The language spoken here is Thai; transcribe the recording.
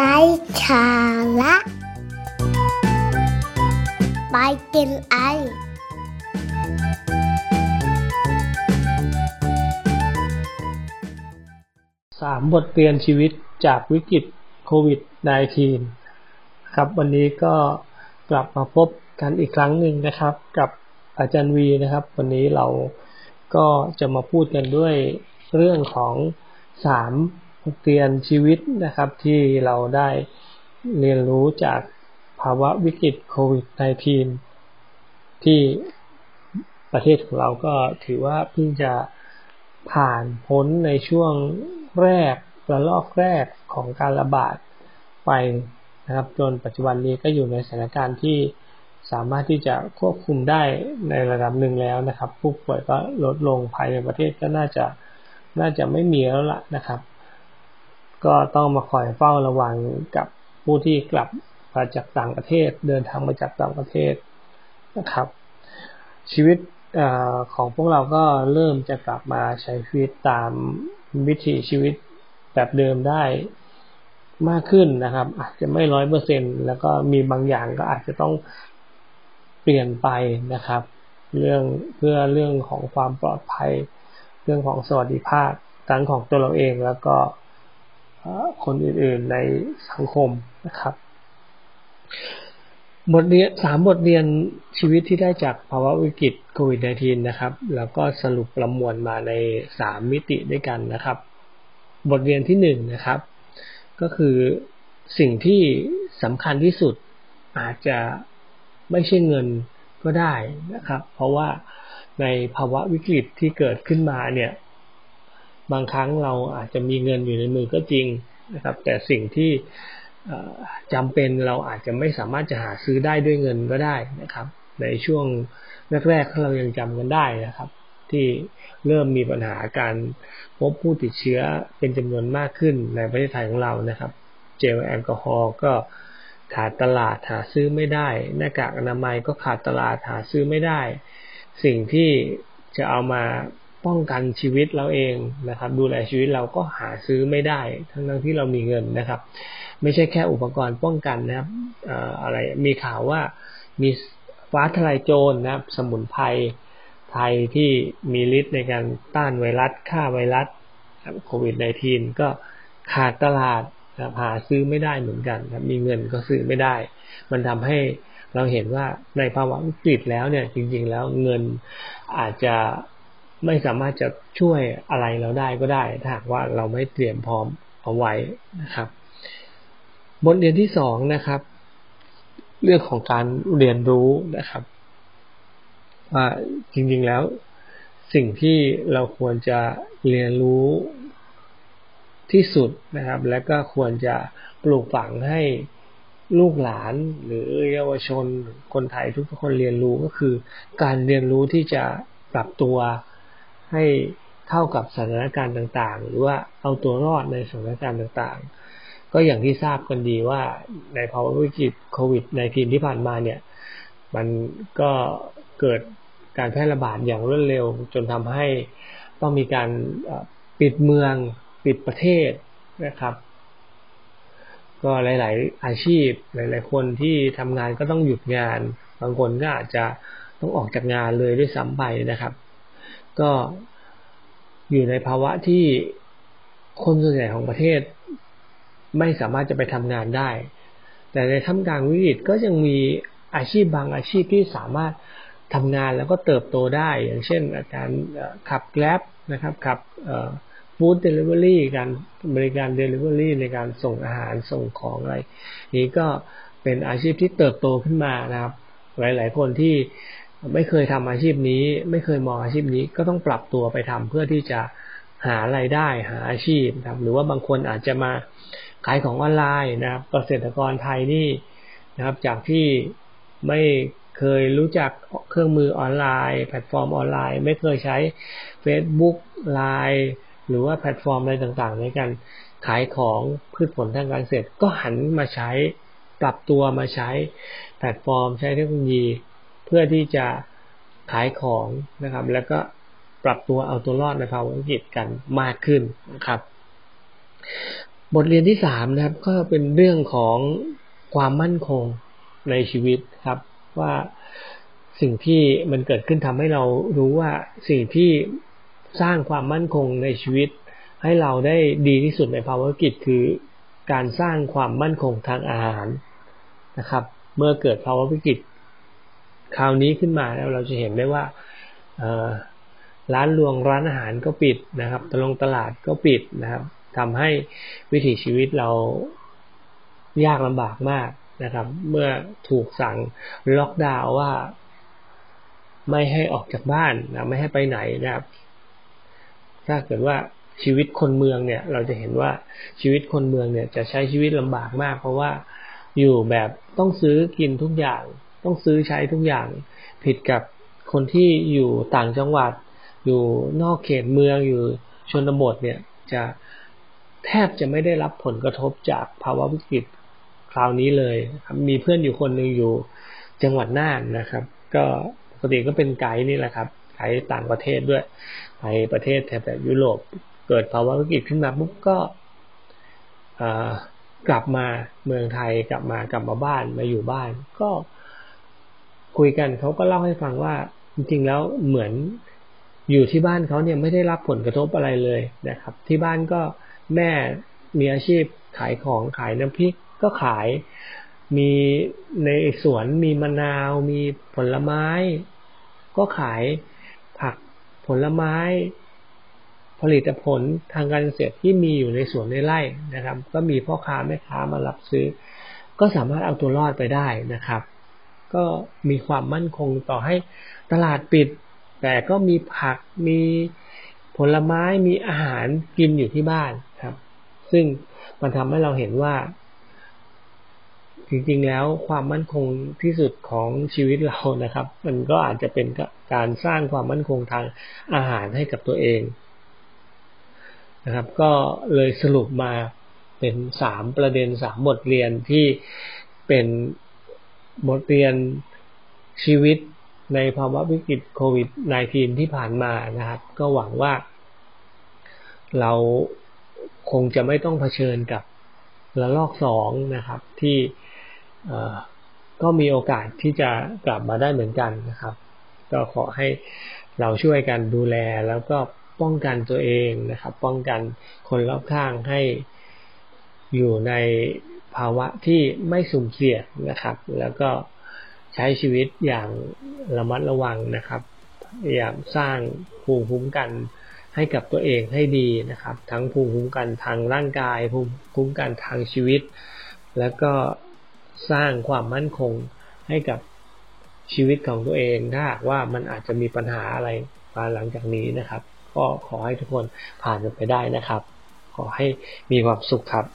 ไร้สาระไปกินไอ สามบทเรียนชีวิตจากวิกฤตโควิด -19 ครับวันนี้ก็กลับมาพบกันอีกครั้งหนึ่งนะครับ กับอาจารย์วีนะครับ วันนี้เราก็จะมาพูดกันด้วยเรื่องของสาม เรียนชีวิตนะครับที่เราได้เรียนรู้จากภาวะวิกฤตโควิด -19 ที่ประเทศของเราก็ถือว่าเพิ่งจะผ่านพ้นในช่วงแรกระลอกแรกของการระบาดไปนะครับ จนปัจจุบันนี้ก็อยู่ในสถานการณ์ที่สามารถที่จะควบคุมได้ในระดับหนึ่งแล้วนะครับ ผู้ป่วยก็ลดลงภายในประเทศก็น่าจะน่าจะไม่มีแล้วล่ะนะครับ ก็ต้องมาคอยเฝ้าระวังกับผู้ที่กลับมาจากต่างประเทศ เดินทางมาจากต่างประเทศนะครับ ชีวิตอของพวกเราก็เริ่มจะกลับมาใช้ชีวิตตามวิถีชีวิตแบบเดิมได้มากขึ้นนะครับ อาจจะไม่ร้อยเปอร์เซ็นแล้วก็มีบางอย่างก็อาจจะต้องเปลี่ยนไปนะครับ เรื่องเพื่อเรื่องของความปลอดภัย เรื่องของสวัสดิภาพทั้งของตัวเราเองแล้วก็ คนอื่นๆในสังคมนะครับ บทเรียนสามบทเรียนชีวิตที่ได้จากภาวะวิกฤตโควิด -19 นะครับ แล้วก็สรุปประมวลมาในสามมิติด้วยกันนะครับ บทเรียนที่หนึ่งนะครับ ก็คือสิ่งที่สำคัญที่สุดอาจจะไม่ใช่เงินก็ได้นะครับ เพราะว่าในภาวะวิกฤตที่เกิดขึ้นมาเนี่ย บางครั้งเราอาจจะมีเงินอยู่ในมือก็จริงนะครับ แต่สิ่งที่จำเป็นเราอาจจะไม่สามารถจะหาซื้อได้ด้วยเงินก็ได้นะครับ ในช่วงแรกๆถ้าเรายังจำกันได้นะครับ ที่เริ่มมีปัญหาการพบผู้ติดเชื้อเป็นจำนวนมากขึ้นในประเทศไทยของเรานะครับ เจลแอลกอฮอล์ก็ขาดตลาดหาซื้อไม่ได้หน้ากากอนามัยก็ขาดตลาดหาซื้อไม่ได้ สิ่งที่จะเอามา ป้องกันชีวิตเราเองนะครับ ดูแลชีวิตเราก็หาซื้อไม่ได้ ทั้งทั้งที่เรามีเงินนะครับ ไม่ใช่แค่อุปกรณ์ป้องกันนะครับอะไรมีข่าวว่ามีฟ้าทลายโจรนะครับ สมุนไพรไทยที่มีฤทธิ์ในการต้านไวรัสฆ่าไวรัสโควิด -19 ก็ขาดตลาดหาซื้อไม่ได้เหมือนกันครับมีเงินก็ซื้อไม่ได้ มันทำให้เราเห็นว่าในภาวะวิกฤตแล้วเนี่ย จริง ๆ แล้วเงินอาจจะ ไม่สามารถจะช่วยอะไรเราได้ก็ได้ ถ้าหากว่าเราไม่เตรียมพร้อมเอาไว้นะครับ บทเรียนที่สองนะครับ เรื่องของการเรียนรู้นะครับว่าจริง ๆแล้ว สิ่งที่เราควรจะเรียนรู้ที่สุดนะครับ และก็ควรจะปลูกฝังให้ลูกหลานหรือเยาวชนคนไทยทุกคนเรียนรู้ก็คือ การเรียนรู้ที่จะปรับตัว ให้เข้ากับสถานการณ์ต่าง ๆ หรือว่าเอาตัวรอดในสถานการณ์ต่างๆ ก็อย่างที่ทราบกันดีว่าในภาวะวิกฤตโควิด -19 ที่ผ่านมาเนี่ย มันก็เกิดการแพร่ระบาดอย่างรวดเร็ว จนทำให้ต้องมีการปิดเมืองปิดประเทศนะครับ ก็หลาย ๆ อาชีพ หลาย ๆ คนที่ทำงานก็ต้องหยุดงาน บางคนก็อาจจะต้องออกจากงานเลยด้วยซ้ำไปนะครับ ก็อยู่ในภาวะที่คนส่วนใหญ่ของประเทศ ไม่สามารถจะไปทำงานได้ แต่ในท่ามกลางวิกฤตก็ยังมีอาชีพบางอาชีพที่สามารถทำงานแล้วก็เติบโตได้ อย่างเช่นการขับ Grab นะครับขับ food delivery การบริการเดลิเวอรี่ในการส่งอาหารส่งของอะไร นี้ก็เป็นอาชีพที่เติบโตขึ้นมานะครับ หลาย ๆ คนที่ ไม่เคยทำอาชีพนี้ ไม่เคยมองอาชีพนี้ก็ต้องปรับตัวไปทำเพื่อที่จะหาไรายได้หาอาชีพนะครับหรือว่าบางคนอาจจะมาขายของออนไลน์นะครับ เกษตรกรไทยนี่นะครับ จากที่ไม่เคยรู้จักเครื่องมือออนไลน์ แพลตฟอร์มออนไลน์ ไม่เคยใช้ Facebook LINE หรือว่าแพลตฟอร์มอะไรต่างๆ ในการขายของพืชผลทางการเกษตรก็หันมาใช้ปรับตัวมาใช้แพลตฟอร์มใช้เทคโนโลยี เพื่อที่จะขายของนะครับ แล้วก็ปรับตัวเอาตัวรอดในภาวะวิกฤตกันมากขึ้นนะครับ บทเรียนที่สามนะครับ ก็เป็นเรื่องของความมั่นคงในชีวิตครับ ว่าสิ่งที่มันเกิดขึ้นทำให้เรารู้ว่าสิ่งที่สร้างความมั่นคงในชีวิต ให้เราได้ดีที่สุดในภาวะวิกฤตคือการสร้างความมั่นคงทางอาหารนะครับ เมื่อเกิดภาวะวิกฤต คราวนี้ขึ้นมาแล้วเราจะเห็นได้ว่าร้านรวงร้านอาหารก็ปิดนะครับตลงตลาดก็ปิดนะครับทำให้วิถีชีวิตเรายากลำบากมากนะครับ เมื่อถูกสั่งล็อกดาวน์ว่าไม่ให้ออกจากบ้านนะไม่ให้ไปไหนนะครับ ถ้าเกิดว่าชีวิตคนเมืองเนี่ย เราจะเห็นว่าชีวิตคนเมืองเนี่ย จะใช้ชีวิตลำบากมาก เพราะว่าอยู่แบบต้องซื้อกินทุกอย่าง ต้องซื้อใช้ทุกอย่าง ผิดกับคนที่อยู่ต่างจังหวัด อยู่นอกเขตเมืองอยู่ชนบทเนี่ยจะแทบจะไม่ได้รับผลกระทบจากภาวะวิกฤตคราวนี้เลยครับมีเพื่อนอยู่คนหนึ่งอยู่จังหวัดน่านนะครับ ก็ปกติก็เป็นไกด์นี่แหละครับไกด์ต่างประเทศด้วยไปประเทศแถบยุโรปเกิดภาวะวิกฤตขึ้นมาปุ๊บก็กลับมาเมืองไทยกลับมากลับมาบ้านมาอยู่บ้าน ก็ คุยกันเขาก็เล่าให้ฟังว่า จริงๆแล้วเหมือนอยู่ที่บ้านเขาเนี่ยไม่ได้รับผลกระทบอะไรเลยนะครับ ที่บ้านก็แม่มีอาชีพขายของขายน้ำพริกก็ขาย มีในสวนมีมะนาว มีผลไม้ ก็ขายผักผลไม้ ผลิตผลทางการเกษตรที่มีอยู่ในสวนในไร่นะครับ ก็มีพ่อค้าแม่ค้ามารับซื้อ ก็สามารถเอาตัวรอดไปได้นะครับ ก็มีความมั่นคงต่อให้ตลาดปิด แต่ก็มีผักมีผลไม้มีอาหารกินอยู่ที่บ้านครับ ซึ่งมันทำให้เราเห็นว่า จริงๆแล้วความมั่นคงที่สุดของชีวิตเรานะครับ มันก็อาจจะเป็นการสร้างความมั่นคงทางอาหารให้กับตัวเองนะครับ ก็เลยสรุปมาเป็นสามประเด็นสามบทเรียนที่เป็น บทเรียนชีวิตในภาวะวิกฤตโควิด -19 ที่ผ่านมานะครับ ก็หวังว่าเราคงจะไม่ต้องเผชิญกับระลอกสองนะครับ ที่ก็มีโอกาสที่จะกลับมาได้เหมือนกันนะครับ ก็ขอให้เราช่วยกันดูแลแล้วก็ป้องกันตัวเองนะครับ ป้องกันคนรอบข้างให้อยู่ใน ภาวะที่ไม่สุ่มเสี่ยงนะครับ แล้วก็ใช้ชีวิตอย่างระมัดระวังนะครับพยายามสร้างภูมิคุ้มกันให้กับตัวเองให้ดีนะครับ ทั้งภูมิคุ้มกันทางร่างกาย ภูมิคุ้มกันทางชีวิต แล้วก็สร้างความมั่นคงให้กับชีวิตของตัวเองถ้าหากว่ามันอาจจะมีปัญหาอะไรมาหลังจากนี้นะครับ ก็ขอให้ทุกคนผ่านไปได้นะครับ ขอให้มีความสุขครับ